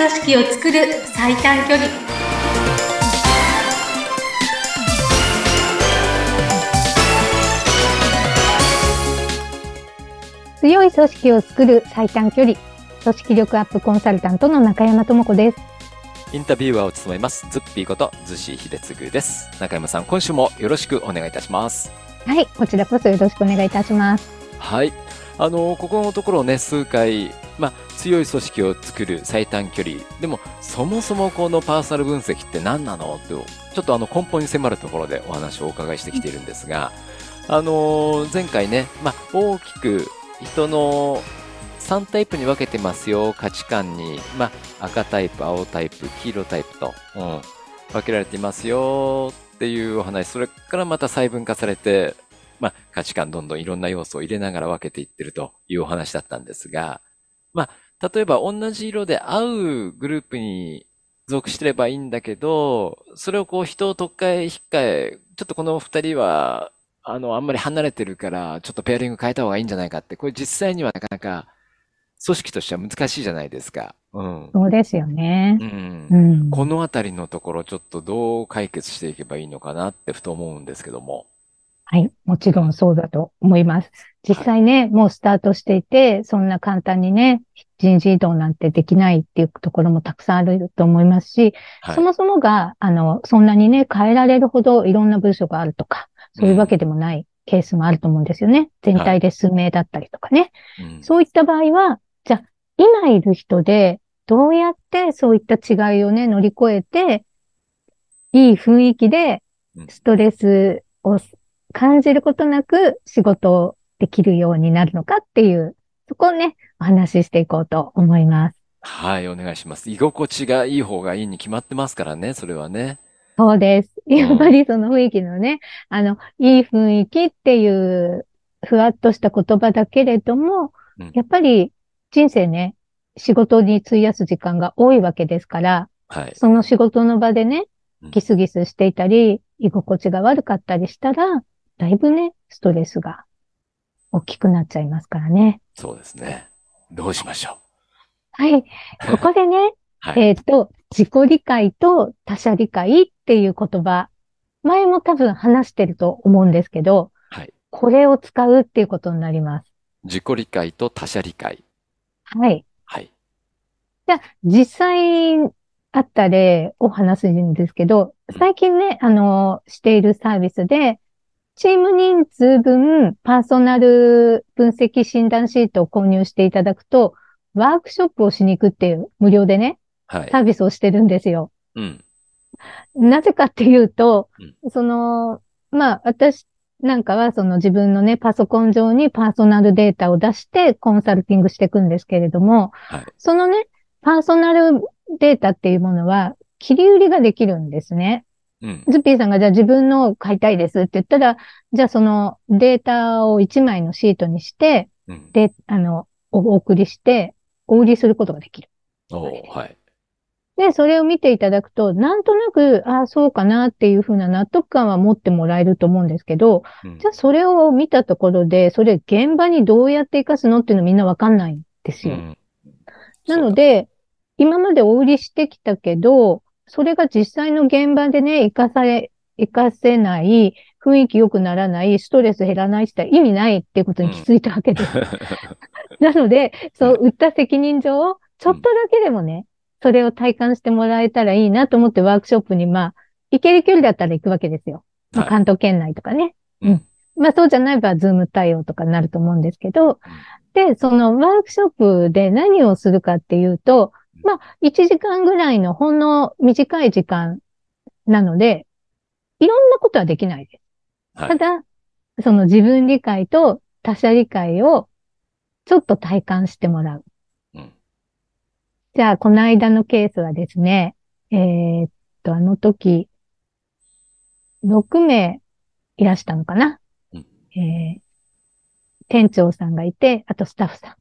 組織を作る最短距離。強い組織を作る最短距離。組織力アップコンサルタントの中山智子です。インタビュアーを務めます。ズッピーことズシ秀次です。中山さん今週もよろしくお願いいたします。はいこちらこそよろしくお願いいたします。はい。あのここのところね数回まあ、強い組織を作る最短距離。でもそもそもこのパーソナル分析って何なの？とちょっとあの根本に迫るところでお話をお伺いしてきているんですが、あの前回ね、まあ、大きく人の3タイプに分けてますよ。価値観に、まあ、赤タイプ青タイプ黄色タイプと、うん、分けられていますよ。っていうお話。それからまた細分化されて、まあ、価値観どんどんいろんな要素を入れながら分けていってるというお話だったんですが、まあ、例えば同じ色で合うグループに属してればいいんだけど、それをこう人を特化へ引っかえ、ちょっとこの二人は、あの、あんまり離れてるから、ちょっとペアリング変えた方がいいんじゃないかって、これ実際にはなかなか組織としては難しいじゃないですか。うん。そうですよね。うん。うん、このあたりのところ、ちょっとどう解決していけばいいのかなってふと思うんですけども。はい。もちろんそうだと思います。実際ね、はい、もうスタートしていて、そんな簡単にね、人事異動なんてできないっていうところもたくさんあると思いますし、はい、そもそもが、あの、そんなにね、変えられるほどいろんな部署があるとか、そういうわけでもないケースもあると思うんですよね。全体で数名だったりとかね。はい、そういった場合は、じゃあ、今いる人で、どうやってそういった違いをね、乗り越えて、いい雰囲気で、ストレスを感じることなく仕事をできるようになるのかっていう、そこをね、お話ししていこうと思います。はい、お願いします。居心地がいい方がいいに決まってますからね、それはね。そうです。やっぱりその雰囲気のね、うん、あの、いい雰囲気っていう、ふわっとした言葉だけれども、うん、やっぱり人生ね、仕事に費やす時間が多いわけですから、はい、その仕事の場でね、ギスギスしていたり、居心地が悪かったりしたら、だいぶね、ストレスが大きくなっちゃいますからね。そうですね。どうしましょう。はい。ここでね、はい、えっ、ー、と、自己理解と他者理解っていう言葉、前も多分話してると思うんですけど、はい。これを使うっていうことになります。自己理解と他者理解。はい。はい。じゃあ、実際あった例を話すんですけど、最近ね、あの、しているサービスで、チーム人数分パーソナル分析診断シートを購入していただくと、ワークショップをしに行くっていう無料でね、はい、サービスをしてるんですよ。うん、なぜかっていうと、うん、その、まあ、私なんかはその自分のね、パソコン上にパーソナルデータを出してコンサルティングしていくんですけれども、はい、そのね、パーソナルデータっていうものは切り売りができるんですね。うん、ズッピーさんがじゃあ自分の買いたいですって言ったら、じゃあそのデータを1枚のシートにして、うん、で、あの、お送りして、お売りすることができる。はい。で、それを見ていただくと、なんとなく、ああ、そうかなっていうふうな納得感は持ってもらえると思うんですけど、うん、じゃあそれを見たところで、それ現場にどうやって活かすのっていうのみんなわかんないんですよ。うん、なので、今までお売りしてきたけど、それが実際の現場でね、活かされ、活かせない、雰囲気良くならない、ストレス減らないって意味ないってことに気づいたわけです。うん、なので、そう、売った責任上、ちょっとだけでもね、それを体感してもらえたらいいなと思ってワークショップに、まあ、行ける距離だったら行くわけですよ。まあ、関東圏内とかね。うん。まあ、そうじゃない場合は、ズーム対応とかになると思うんですけど、で、そのワークショップで何をするかっていうと、まあ、1時間ぐらいのほんの短い時間なので、いろんなことはできないです。はい、ただ、その自分理解と他者理解をちょっと体感してもらう。うん、じゃあ、この間のケースはですね、えー、っと、あの時、6名いらしたのかな、うん、えー、店長さんがいて、あとスタッフさん。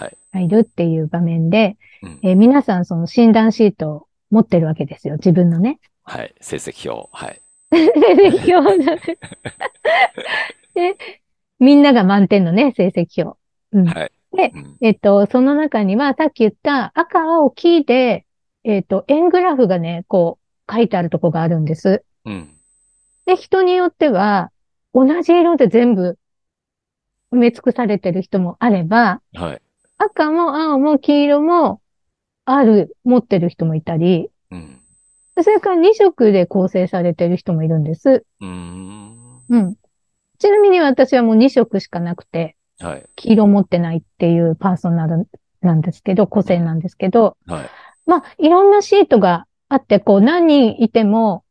がい。るってい。う場面で、はい、えー、皆さんその診断シートを持ってるわけですよ。自分のね。はい。成績表。はい。成績表で、みんなが満点のね、成績表。うん、はい。で、えっと、その中には、さっき言った赤、青、黄でえっ、と、円グラフがね、こう、書い。てあるとこがあるんです。うん。で、人によっては、同じ色で全部埋め尽くされてる人もあれば、はい。赤も青も黄色もある、持ってる人もいたり、うん。それから2色で構成されてる人もいるんです。うーん。うん。ちなみに私はもう2色しかなくて、はい。黄色持ってないっていうパーソナルなんですけど、個性なんですけど、はい。まあ、いろんなシートがあって、こう何人いても、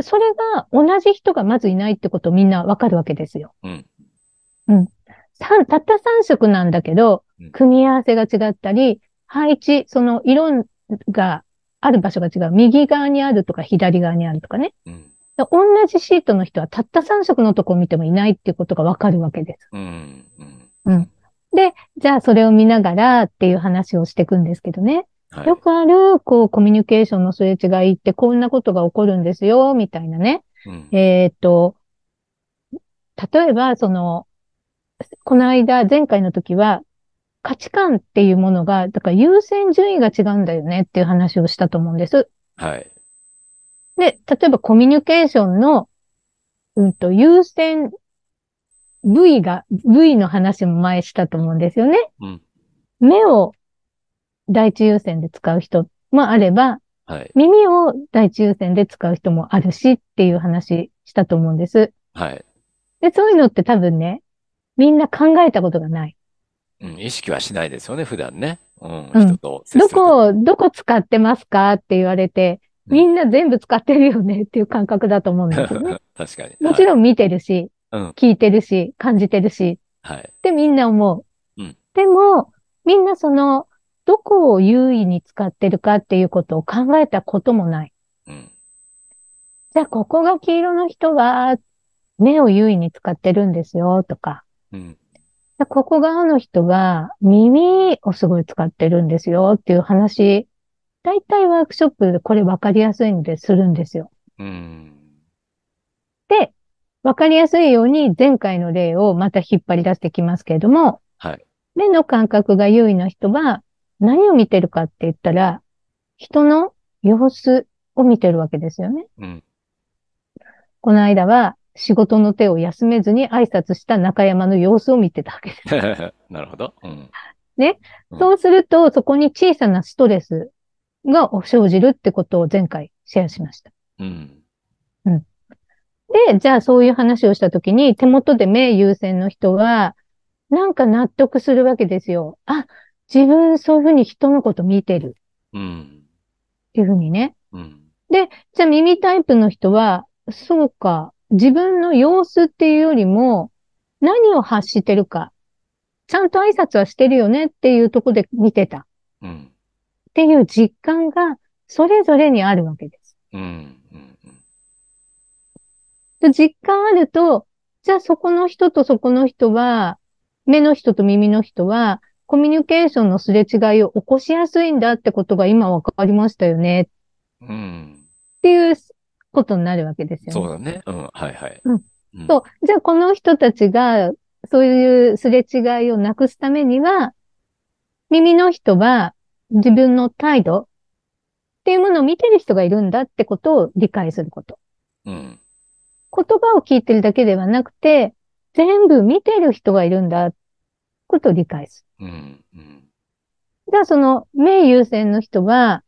それが同じ人がまずいないってことをみんなわかるわけですよ。うん。うん。三たった3色なんだけどうん、組み合わせが違ったり、配置、その色がある場所が違う。右側にあるとか左側にあるとかね。うん。同じシートの人はたった3色のとこを見てもいないっていうことがわかるわけです。うん。うん。で、じゃあそれを見ながらっていう話をしていくんですけどね。はい。よくある、こう、コミュニケーションのすれ違いってこんなことが起こるんですよ、みたいなね。うん。えーっと、例えば、その、この間、前回の時は、価値観っていうものが、だから優先順位が違うんだよねっていう話をしたと思うんです。はい。で、例えばコミュニケーションの、うんと、優先部位が、部位の話も前したと思うんですよね。うん。目を第一優先で使う人もあれば、はい。耳を第一優先で使う人もあるしっていう話したと思うんです。はい。で、そういうのって多分ね、みんな考えたことがない。うん。意識はしないですよね、普段ね。うん。うん人とどこ、どこ使ってますかって言われて、うんみんな全部使ってるよねっていう感覚だと思うんですよね。確かに。もちろん見てるし、うん聞いてるし、感じてるし、はい。ってみんな思う。うんでも、みんなその、どこを優位に使ってるかっていうことを考えたこともない。うん。じゃあ、ここが黄色の人は、目を優位に使ってるんですよ、とか。うん。でここが青の人は、耳をすごい使ってるんですよ、っていう話。だいたいワークショップでこれ分かりやすいのでするんですよ。うん。で、分かりやすいように前回の例をまた引っ張り出してきますけれども、はい。目の感覚が優位な人は何を見てるかって言ったら、人の様子を見てるわけですよね。うん。この間は仕事の手を休めずに挨拶した中山の様子を見てたわけです。なるほど。うん。ね？うんそうすると、そこに小さなストレスが生じるってことを前回シェアしました。うん。で、じゃあそういう話をしたときに、手元で目優先の人は、なんか納得するわけですよ。あ、自分そういうふうに人のこと見てるうん。っていうふうにね。うん。じゃあ耳タイプの人は、そうか、自分の様子っていうよりも、何を発してるか、ちゃんと挨拶はしてるよねっていうところで見てたっうん。ていう実感が、それぞれにあるわけです。うん。うん。で実感あると、じゃあそこの人とそこの人は、目の人と耳の人は、コミュニケーションのすれ違いを起こしやすいんだってことが今わかりましたよねっうん。ていうことになるわけですよね。そうだね。うん。はいはい。うんうん。そう。じゃあこの人たちが、そういうすれ違いをなくすためには、耳の人は自分の態度っていうものを見てる人がいるんだってことを理解すること。うん。言葉を聞いてるだけではなくて、全部見てる人がいるんだことを理解する。うん。うん。じゃあその目優先の人は、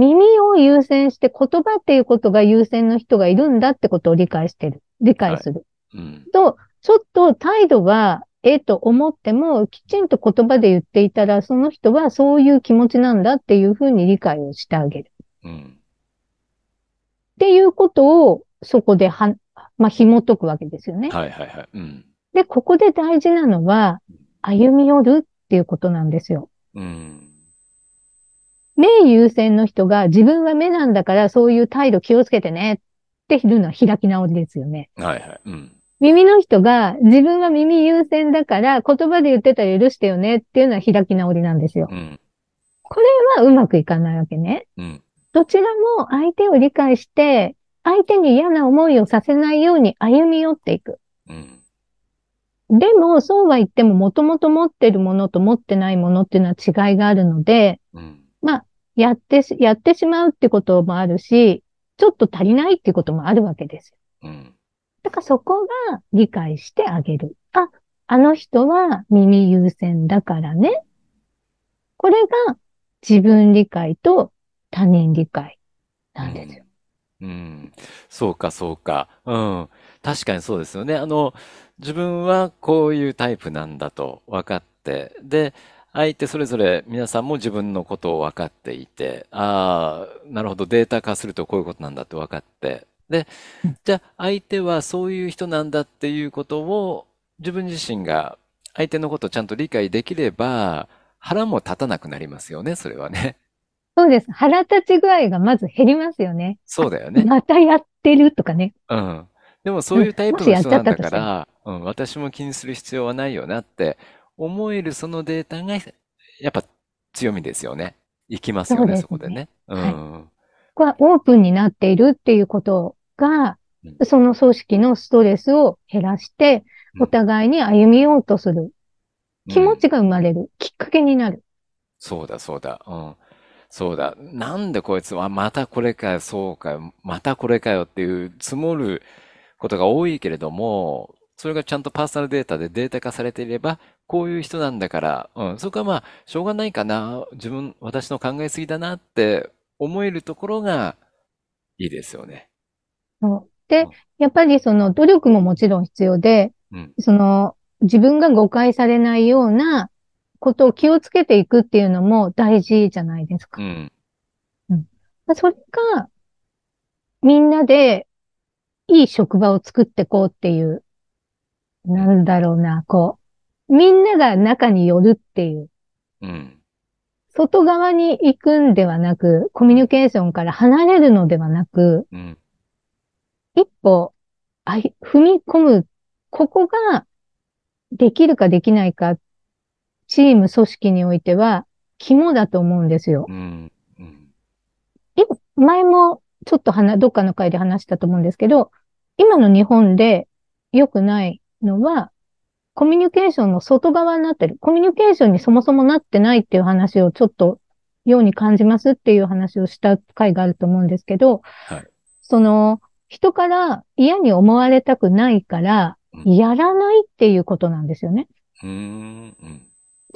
耳を優先して言葉っていうことが優先の人がいるんだってことを理解してる。理解する。うん。と、ちょっと態度は、ええと思っても、きちんと言葉で言っていたら、その人はそういう気持ちなんだっていうふうに理解をしてあげる。うん。っていうことを、そこでは、まあ、紐解くわけですよね。はいはいはい。うん。で、ここで大事なのは、歩み寄るっていうことなんですよ。うん。目優先の人が自分は目なんだからそういう態度気をつけてねって言うのは開き直りですよね。はいはい。うん。耳の人が自分は耳優先だから言葉で言ってたら許してよねっていうのは開き直りなんですよ。うん。これはうまくいかないわけね。うん。どちらも相手を理解して、相手に嫌な思いをさせないように歩み寄っていく。うん。でも、そうは言っても、もともと持ってるものと持ってないものっていうのは違いがあるので、うん。やってし、やってしまうってこともあるし、ちょっと足りないってこともあるわけですよ。うん。だからそこが理解してあげる。あ、あの人は耳優先だからね。これが自分理解と他人理解なんですよ。うん。そうか、そうか。うん。確かにそうですよね。あの、自分はこういうタイプなんだと分かって、で、相手それぞれ皆さんも自分のことを分かっていて、ああ、なるほど、データ化するとこういうことなんだって分かって、で、じゃあ相手はそういう人なんだっていうことを自分自身が相手のことをちゃんと理解できれば、腹も立たなくなりますよね、それはね。そうです。腹立ち具合がまず減りますよね。そうだよね。またやってるとかね。うん。でもそういうタイプの人なんだから、うん、私も気にする必要はないよなって思えるそのデータがやっぱ強みですよね。いきますよね、そうですそこでね。うはいん。これはオープンになっているっていうことがう、その組織のストレスを減らして、うんお互いに歩みようとする気持うんちが生まれる、きっかけになる。そうだ、そうだ。うん。そうだ。なんでこいつは、またこれかよ、そうかよ、またこれかよっていう積もることが多いけれども、それがちゃんとパーソナルデータでデータ化されていれば、こういう人なんだから、うん、そこはまあ、しょうがないかな、自分、私の考えすぎだなって思えるところがいいですよね。そう。でうん、やっぱりその努力ももちろん必要で、うん、その自分が誤解されないようなことを気をつけていくっていうのも大事じゃないですか。う。ん、それが、みんなでいい職場を作っていこうっていう、なんだろうな、こう、みんなが中に寄るっていう、うん、外側に行くんではなく、コミュニケーションから離れるのではなく、うん、一歩、あい踏み込む、ここができるかできないか、チーム組織においては肝だと思うんですよ。うん、うん、前もちょっと話、どっかの回で話したと思うんですけど、今の日本で良くないのは、コミュニケーションの外側になってる。コミュニケーションにそもそもなってないっていう話をちょっとように感じますっていう話をした回があると思うんですけど、はいその、人から嫌に思われたくないから、うんやらないっていうことなんですよね。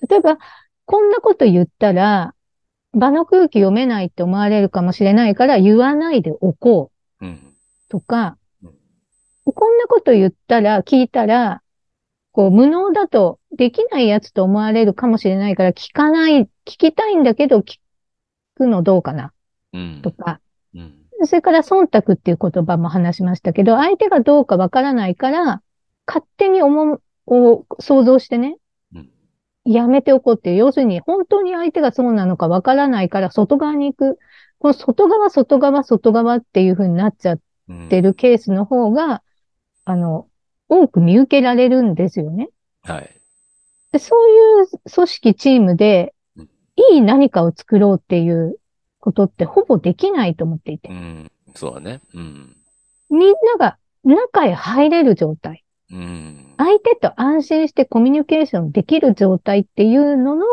例えば、こんなこと言ったら、場の空気読めないって思われるかもしれないから言わないでおこううん、とかうん、こんなこと言ったら、聞いたら、こう、無能だとできないやつと思われるかもしれないから聞かない、聞きたいんだけど聞くのどうかなうん、とか、うん、それから忖度っていう言葉も話しましたけど、相手がどうかわからないから、勝手に思う、を想像してね、うん。やめておこうっていう。要するに、本当に相手がそうなのかわからないから、外側に行く。この外側、外側、外側っていう風になっちゃっうん。てるケースの方が、あの、多く見受けられるんですよね。はい。でそういう組織、チームでうん、いい何かを作ろうっていうことってほぼできないと思っていてう。ん、そうだね。うん、みんなが中へ入れる状態。うん、相手と安心してコミュニケーションできる状態っていうのの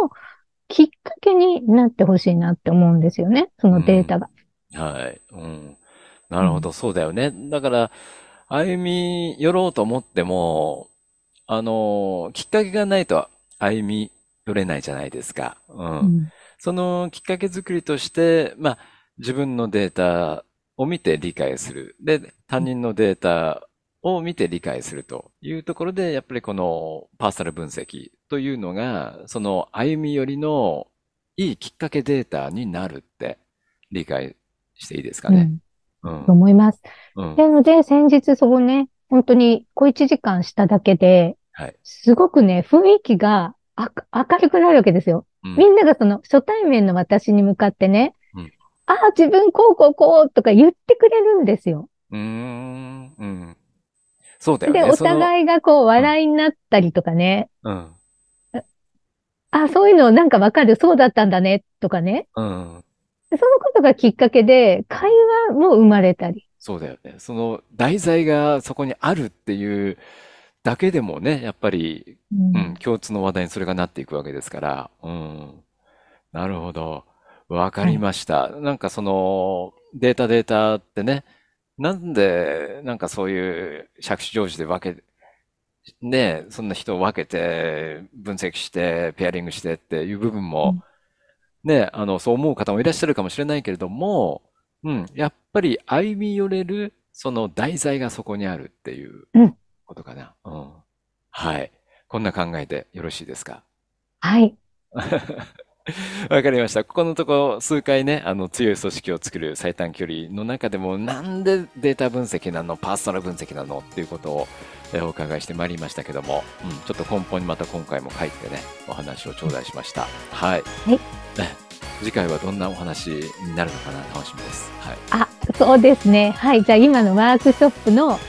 きっかけになってほしいなって思うんですよね。そのデータが。はい。うん。なるほど、そうだよね。だから、歩み寄ろうと思っても、あの、きっかけがないと歩み寄れないじゃないですか。うん。うんそのきっかけ作りとして、まあ、自分のデータを見て理解する。で、他人のデータを見て理解するというところで、やっぱりこのパーソナル分析というのが、その歩み寄りのいいきっかけデータになるって理解していいですかね？うん。と思います。うん。なので、先日そこね、本当に小1時間しただけで、はい。すごくね、雰囲気があ明るくなるわけですよ。うんみんながその初対面の私に向かってね、うんああ、自分こうこうこうとか言ってくれるんですよ。うーん。うん。そうだよで、ね。おその、互いがこう笑いになったりとかね、うん。あ、そういうのなんかわかる、そうだったんだね、とかね。うん。そのことがきっかけで、会話も生まれたり。そうだよね。その題材がそこにあるっていうだけでもね、やっぱり、うんうん、共通の話題にそれがなっていくわけですから、うん。なるほど。わかりました。なんかその、データデータってね、なんで、なんかそういう杓子定規で分け、ね、そんな人を分けて、分析して、ペアリングしてっていう部分も、ね、あの、そう思う方もいらっしゃるかもしれないけれども、うん、やっぱり歩み寄れる、その題材がそこにあるっていううんことかな。うん。はい。こんな考えでよろしいですか？はい。わかりました。ここのとこ数回ね、あの強い組織を作る最短距離の中でも、なんでデータ分析なの、パーソナル分析なのっていうことをえーお伺いしてまいりましたけども、うん、ちょっと根本にまた今回も書いてね、お話を頂戴しました。はい。はいね 次回はどんなお話になるのかな、楽しみです。はい。あ、そうですね。はい。じゃあ今のワークショップの、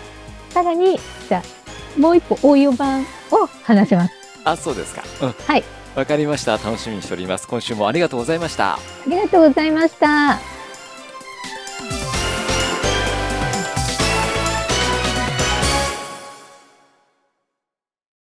さらに、じゃあ、もう一歩応用版を話します。あ、そうですか。うん。はい。わかりました。楽しみにしております。今週もありがとうございました。ありがとうございました。